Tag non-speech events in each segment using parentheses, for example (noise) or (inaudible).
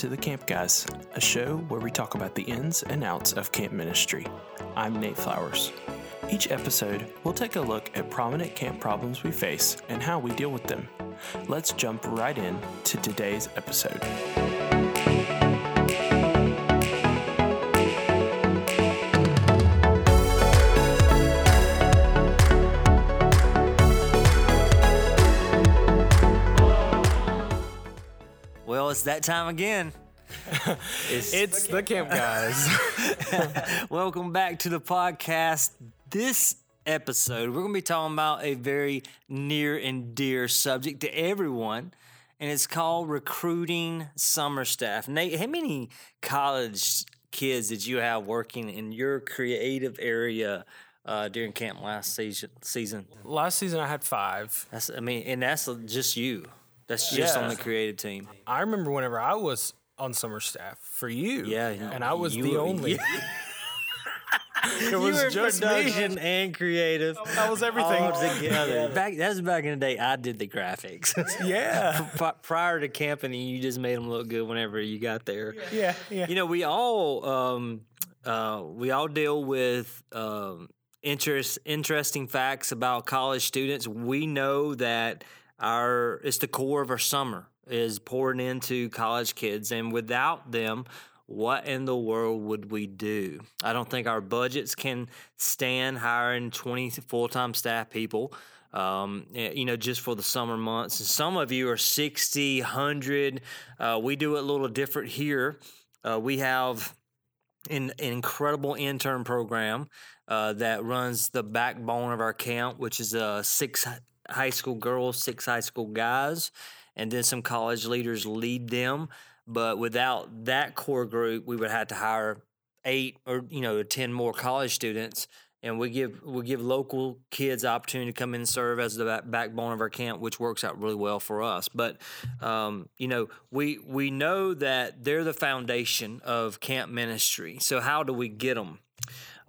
To the Camp Guys, a show where we talk about the ins and outs of camp ministry. I'm Nate Flowers. Each episode, we'll take a look at prominent camp problems we face and how we deal with them. Let's jump right in to today's episode. That time again. (laughs) It's, it's the Camp Guys. (laughs) Welcome back to the podcast. This episode, we're going to be talking about a very near and dear subject to everyone, and it's called recruiting summer staff. Nate, how many college kids did you have working in your creative area uh, during camp last season? Season. Last season, I had five. That's, I mean, and that's just you. That's just Yeah. on the creative team. I remember whenever I was on summer staff for you. Yeah, And I was you the were- only. (laughs) it You was were just production me. and creative. I was everything. all together. (laughs) Back that was back in the day. I did the graphics. (laughs) Yeah. Pri- Prior to camping, and you just made them look good whenever you got there. Yeah. Yeah. You know, we all um, uh, we all deal with um, interest interesting facts about college students. We know that our it's the core of our summer is pouring into college kids, and without them. What in the world would we do? I don't think our budgets can stand hiring 20 full time staff people um, eh, you know, just for the summer months. And some of you are 60, 100. Uh, we do it a little different here. Uh, we have an, an incredible intern program uh, that runs the backbone of our camp, which is uh, six high school girls, six high school guys, and then some college leaders lead them. But without that core group, we would have to hire eight or you know ten more college students and we give we give local kids opportunity to come in and serve as the back- backbone of our camp, which works out really well for us. But um, you know, we we know that they're the foundation of camp ministry. So how do we get them?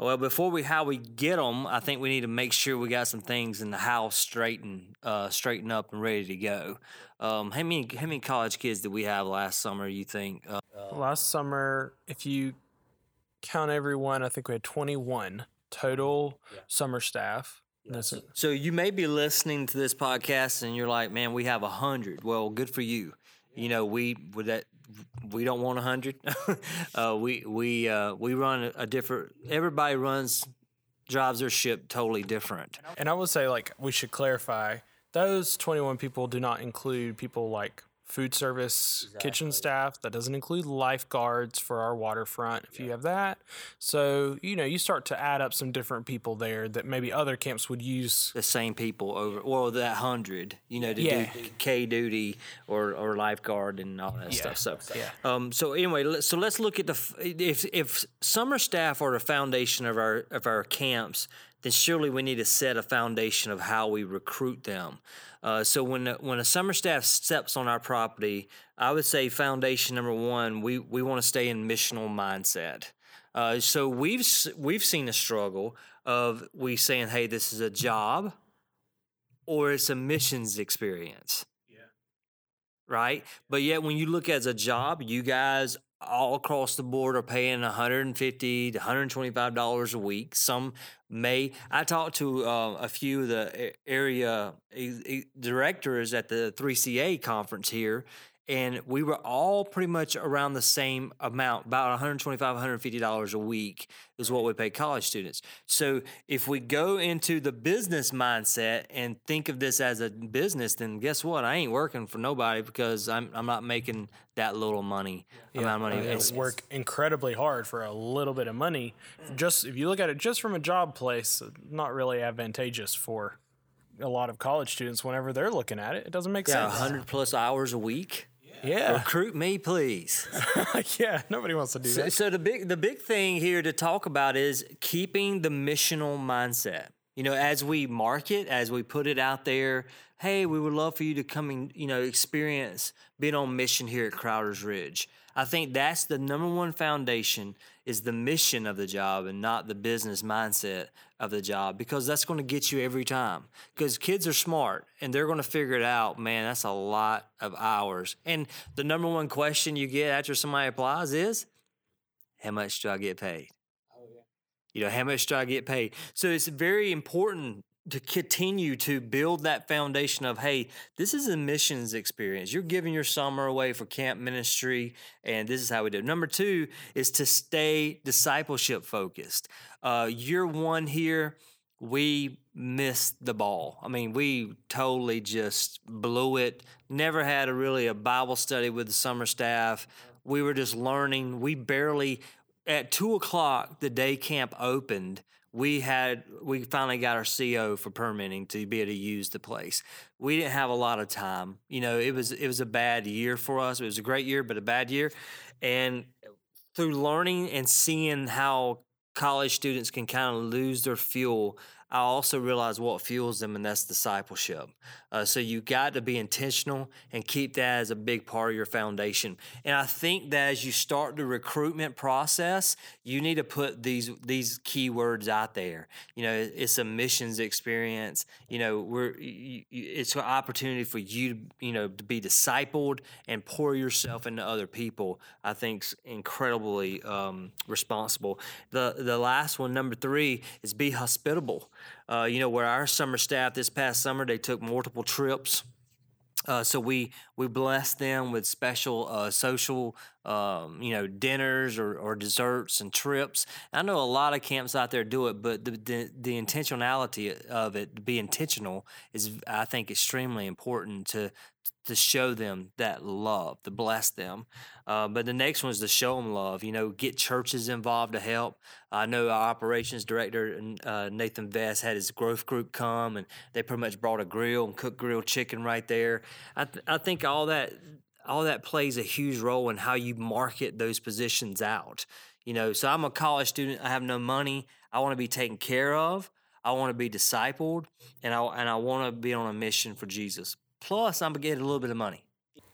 Well, before we how we get them, I think we need to make sure we got some things in the house straightened, uh, straightened up and ready to go. Um, how many how many college kids did we have last summer? You think? Uh, Last summer, if you count everyone, I think we had 21 total summer staff. That's it. So you may be listening to this podcast and you're like, "Man, we have a hundred. Well, good for you. You know, we with that we don't want a hundred. (laughs) uh, we we uh, we run a, a different. Everybody runs drives their ship totally different. And I would say, like, we should clarify those 21 people do not include people like food service, kitchen staff. That doesn't include lifeguards for our waterfront if you have that. So, you know, you start to add up some different people there that maybe other camps would use. The same people over, well, that hundred, you know, to Yeah. do K duty or, or lifeguard and all that stuff. So, Yeah. Um, so anyway, so let's look at the if if summer staff are the foundation of our of our camps, then surely we need to set a foundation of how we recruit them. Uh, so when a- when a summer staff steps on our property, I would say foundation number one, we we want to stay in missional mindset. Uh, so we've we've seen a struggle of we saying, hey, this is a job, or it's a missions experience Yeah. right? But yet, when you look as a job, you guys all across the board are paying 150 to 125 dollars a week. Some may. I talked to uh, a few of the area directors at the 3CA conference here. And we were all pretty much around the same amount, about 125 $150 a week is what we pay college students. So if we go into the business mindset and think of this as a business, then guess what? I ain't working for nobody because I'm I'm not making that little money amount of money. It's- work incredibly hard for a little bit of money. Just if you look at it just from a job place, not really advantageous for a lot of college students whenever they're looking at it. It doesn't make yeah, sense. 100 plus hours a week. Yeah. Recruit me, please. (laughs) yeah. Nobody wants to do So, that. so the big the big thing here to talk about is keeping the missional mindset. You know, as we market, as we put it out there, hey, we would love for you to come and, you know, experience being on mission here at Crowder's Ridge. I think that's the number one foundation is the mission of the job and not the business mindset of the job because that's going to get you every time. Because kids are smart and they're going to figure it out. Man, that's a lot of hours. And the number one question you get after somebody applies is, how much do I get paid? Oh, yeah. You know, how much do I get paid? So it's very important to continue to build that foundation of hey this is a missions experience. You're giving your summer away for camp ministry and this is how we do it. Number two is to stay discipleship focused. Uh, year one here we missed the ball. I mean we totally just blew it. Never had a really a bible study with the summer staff. We were just learning. We barely at two o'clock the day camp opened we had we finally got our CO for permitting to be able to use the place. We didn't have a lot of time. You know, it was it was a bad year for us. It was a great year, but a bad year. And through learning and seeing how college students can kind of lose their fuel I also realize what fuels them, and that's discipleship. Uh, so you got to be intentional and keep that as a big part of your foundation. And I think that as you start the recruitment process, you need to put these these keywords out there. You know, it's a missions experience. You know, we're it's an opportunity for you, to you know, to be discipled and pour yourself into other people. I think incredibly um, responsible. The the last one, number three, is be hospitable. Uh, you know, where our summer staff this past summer, they took multiple trips. Uh, so we we blessed them with special uh, social, um, you know, dinners or, or desserts and trips. I know a lot of camps out there do it, but the, the, the intentionality of it, be intentional, is I think extremely important to to show them that love, to bless them. Uh, but the next one is to show them love. You know, get churches involved to help. I know our operations director uh, Nathan Vest had his growth group come, and they pretty much brought a grill and cooked grilled chicken right there. I th- I think all that all that plays a huge role in how you market those positions out. You know, so I'm a college student. I have no money. I want to be taken care of. I want to be discipled, and I and I want to be on a mission for Jesus. Plus, I'm getting a little bit of money.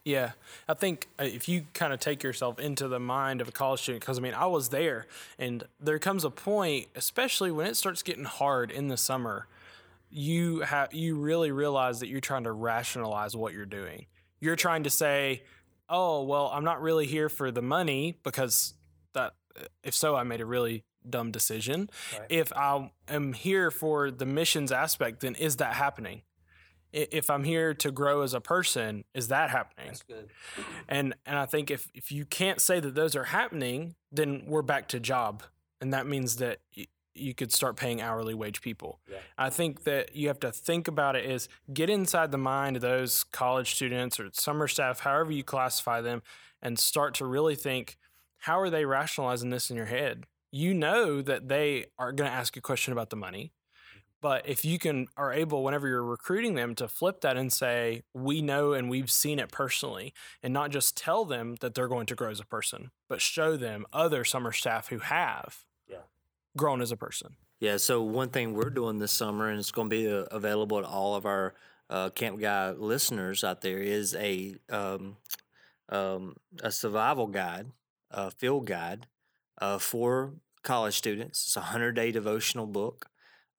Yeah, I think uh, if you kind of take yourself into the mind of a college student, because I mean, I was there, and there comes a point, especially when it starts getting hard in the summer, you have you really realize that you're trying to rationalize what you're doing. You're trying to say, "Oh, well, I'm not really here for the money because that if so, I made a really dumb decision. Right. If I am here for the missions aspect, then is that happening? If I'm here to grow as a person, is that happening? That's good. And and I think if if you can't say that those are happening, then we're back to job, and that means that y- you could start paying hourly wage people. Yeah. I think that you have to think about it is get inside the mind of those college students or summer staff, however you classify them, and start to really think, how are they rationalizing this in your head? You know that they are going to ask a question about the money but if you can are able whenever you're recruiting them to flip that and say, we know and we've seen it personally, and not just tell them that they're going to grow as a person, but show them other summer staff who have yeah. grown as a person. Yeah. So one thing we're doing this summer, and it's going to be uh, available to all of our uh, Camp Guy listeners out there, is a um, um, a survival guide, a field guide uh, for college students. It's a hundred day devotional book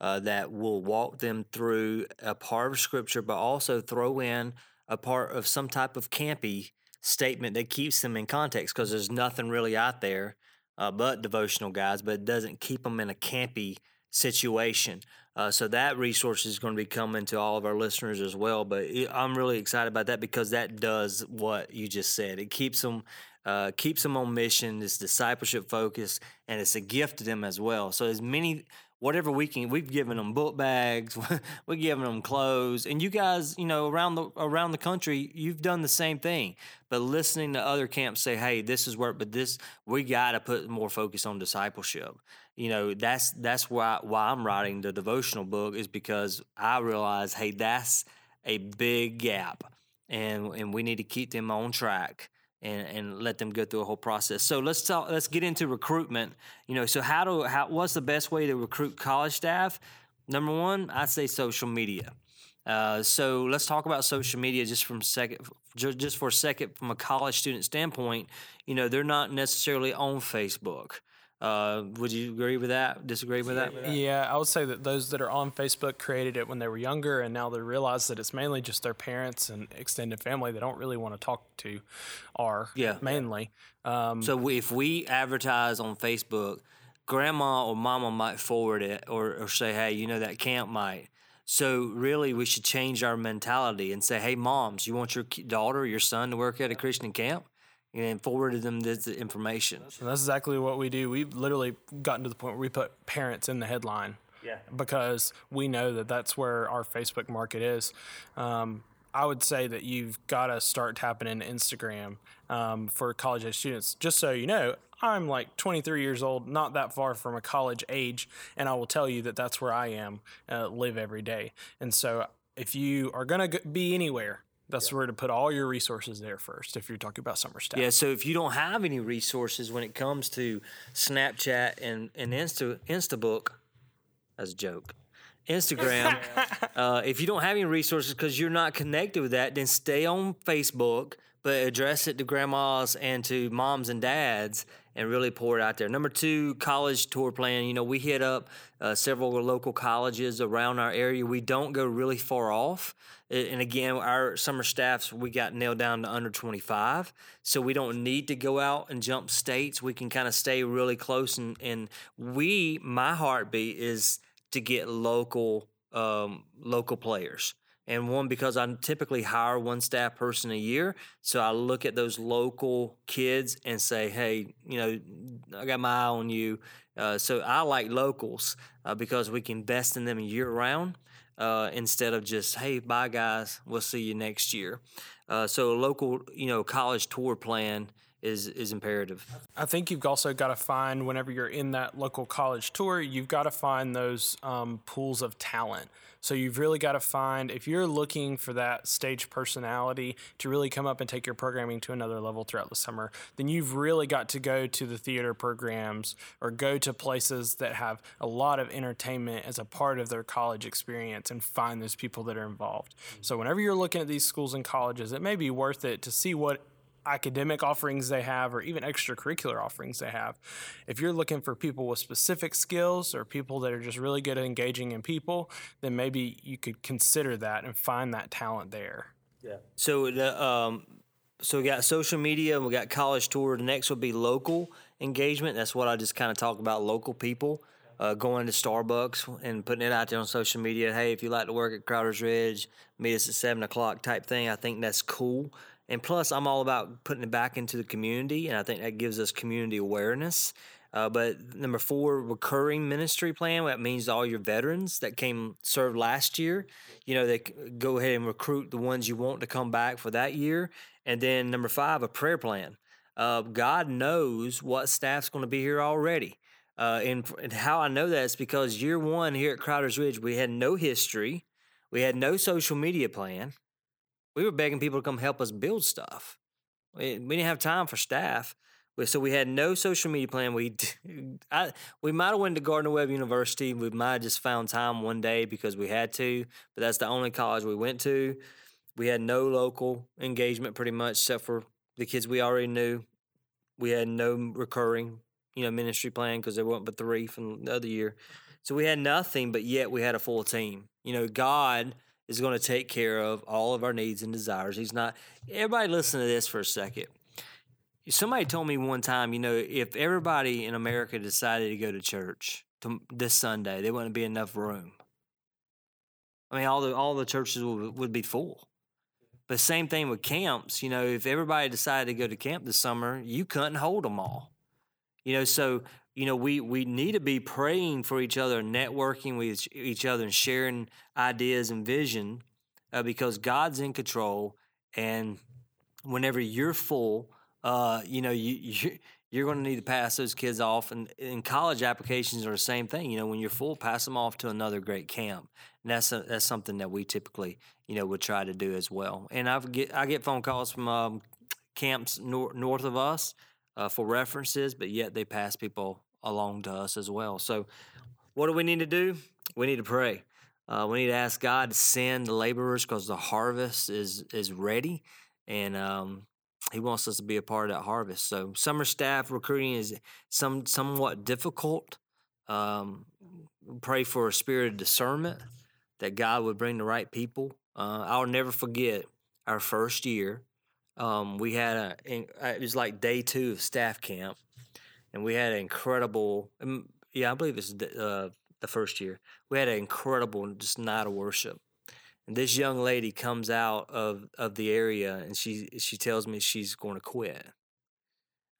uh, that will walk them through a part of scripture, but also throw in a part of some type of campy statement that keeps them in context because there's nothing really out there uh, but devotional guides, but it doesn't keep them in a campy situation. Uh, so that resource is going to be coming to all of our listeners as well. But I'm really excited about that because that does what you just said. It keeps them uh, keeps them on mission. It's discipleship focused, and it's a gift to them as well. So as many whatever we can we've given them book bags (laughs) we've given them clothes and you guys you know around the around the country you've done the same thing. But listening to other camps say hey this is where but this we got to put more focus on discipleship. You know that's that's why why i'm writing the devotional book is because i realize hey that's a big gap and and we need to keep them on track and, and let them go through a whole process. So let's talk. Let's get into recruitment. You know, so how do how what's the best way to recruit college staff? Number one, I say social media. Uh, so let's talk about social media just from second, ju- just for a second, from a college student standpoint. You know, they're not necessarily on Facebook. Uh, would you agree with that? Disagree with that? Yeah, I would say that those that are on Facebook created it when they were younger, and now they realize that it's mainly just their parents and extended family they don't really want to talk to, are Yeah. mainly. Um, So if we advertise on Facebook, grandma or mama might forward it or, or say, hey, you know, that camp might. So really, we should change our mentality and say, hey, moms, you want your daughter or your son to work at a Christian camp? And forwarded them this information. And that's exactly what we do. We've literally gotten to the point where we put parents in the headline. Yeah. Because we know that that's where our Facebook market is. Um, I would say that you've got to start tapping into Instagram um, for college age students. Just so you know, I'm like 23 years old, not that far from a college age, and I will tell you that that's where I am, uh, live every day. And so if you are going to be anywhere, that's where to put all your resources there first if you're talking about summer staff. Yeah, so if you don't have any resources when it comes to Snapchat and, and Insta Instabook, as a joke. Instagram, (laughs) uh, if you don't have any resources because you're not connected with that, then stay on Facebook, but address it to grandmas and to moms and dads and really pour it out there. Number two, college tour plan. You know, we hit up uh, several local colleges around our area. We don't go really far off. And again, our summer staffs, we got nailed down to under 25. So we don't need to go out and jump states. We can kind of stay really close. And, and we, my heartbeat is to get local um, local players. And one because I typically hire one staff person a year, so I look at those local kids and say, "Hey, you know, I got my eye on you." Uh, so I like locals uh, because we can invest in them year round uh, instead of just, "Hey, bye guys, we'll see you next year." Uh, so a local, you know, college tour plan is is imperative. I think you've also got to find whenever you're in that local college tour, you've got to find those um, pools of talent. So you've really got to find if you're looking for that stage personality to really come up and take your programming to another level throughout the summer, then you've really got to go to the theater programs or go to places that have a lot of entertainment as a part of their college experience and find those people that are involved. So whenever you're looking at these schools and colleges, it may be worth it to see what academic offerings they have or even extracurricular offerings they have. If you're looking for people with specific skills or people that are just really good at engaging in people, then maybe you could consider that and find that talent there. Yeah. So the um, so we got social media, we got college tour. The next would be local engagement. That's what I just kind of talk about. Local people uh, going to Starbucks and putting it out there on social media. Hey, if you like to work at Crowder's Ridge, meet us at seven o'clock type thing. I think that's cool. And plus, I'm all about putting it back into the community, and I think that gives us community awareness. Uh, but number four, recurring ministry plan. That means all your veterans that came served last year. You know, they go ahead and recruit the ones you want to come back for that year. And then number five, a prayer plan. Uh, God knows what staff's going to be here already. Uh, and, and how I know that is because year one here at Crowder's Ridge, we had no history, we had no social media plan. We were begging people to come help us build stuff. We, didn't have time for staff. So we had no social media plan. We (laughs) I, we might have went to Gardner Webb University. We might have just found time one day because we had to, but that's the only college we went to. We had no local engagement pretty much except for the kids we already knew. We had no recurring, you know, ministry plan because there weren't but three from the other year. So we had nothing, but yet we had a full team. You know, God is going to take care of all of our needs and desires. He's not. Everybody, listen to this for a second. Somebody told me one time, you know, if everybody in America decided to go to church to, this Sunday, there wouldn't be enough room. I mean, all the all the churches would, would be full. But same thing with camps. You know, if everybody decided to go to camp this summer, you couldn't hold them all. You know, so you know we we need to be praying for each other, networking with each- other, and sharing ideas and vision, uh, because God's in control. And whenever you're full, uh, you know you. you you're going to need to pass those kids off, and, and college applications are the same thing. You know, when you're full, pass them off to another great camp, and that's a, that's something that we typically, you know, would try to do as well. And I get I get phone calls from um, camps nor- north of us uh, for references, but yet they pass people along to us as well. So, what do we need to do? We need to pray. Uh, we need to ask God to send the laborers because the harvest is is ready, and um, He wants us to be a part of that harvest. So summer staff recruiting is some somewhat difficult. Um, pray for a spirit of discernment that God would bring the right people. Uh, I'll never forget our first year. Um, we had a it was like day two of staff camp, and we had an incredible. Um, yeah, I believe it's uh, the first year. We had an incredible just night of worship. And this young lady comes out of, of the area and she she tells me she's going to quit.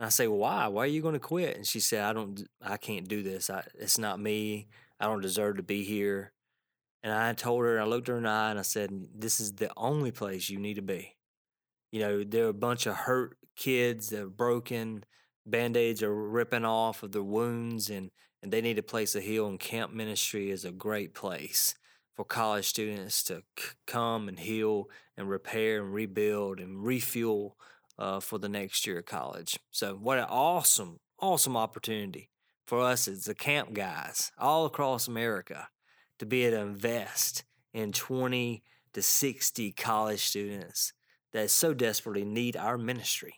And I say, "Why? Why are you going to quit?" And she said, "I don't I can't do this. I, it's not me. I don't deserve to be here." And I told her, I looked her in the eye and I said, "This is the only place you need to be." You know, there are a bunch of hurt kids that are broken, band-aids are ripping off of their wounds and and they need a place to heal and camp ministry is a great place for college students to c- come and heal and repair and rebuild and refuel uh, for the next year of college. So what an awesome awesome opportunity for us as the camp guys all across america to be able to invest in 20 to 60 college students that so desperately need our ministry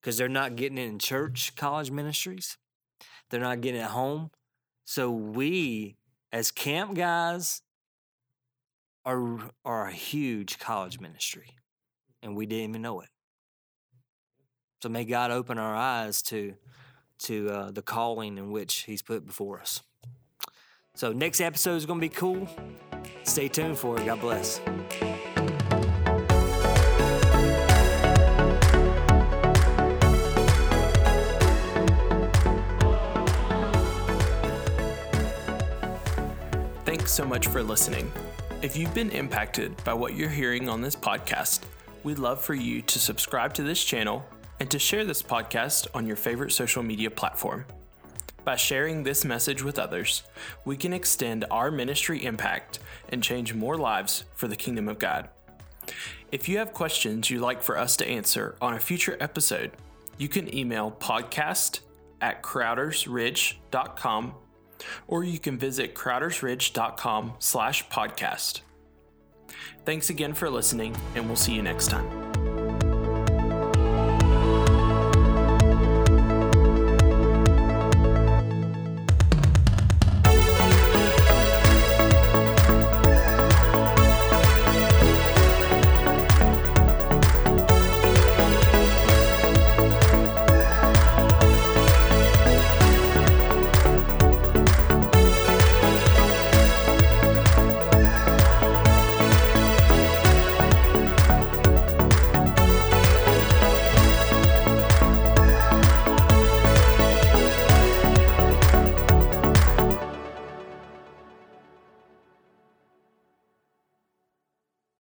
because they're not getting it in church college ministries they're not getting it at home. So we, as camp guys, are are a huge college ministry, and we didn't even know it. So may God open our eyes to to uh, the calling in which He's put before us. So next episode is going to be cool. Stay tuned for it. God bless. So much for listening. If you've been impacted by what you're hearing on this podcast, we'd love for you to subscribe to this channel and to share this podcast on your favorite social media platform. By sharing this message with others, we can extend our ministry impact and change more lives for the kingdom of God. If you have questions you'd like for us to answer on a future episode, you can email podcast at crowdersridge.com or you can visit crowdersridge.com slash podcast. Thanks again for listening, and we'll see you next time.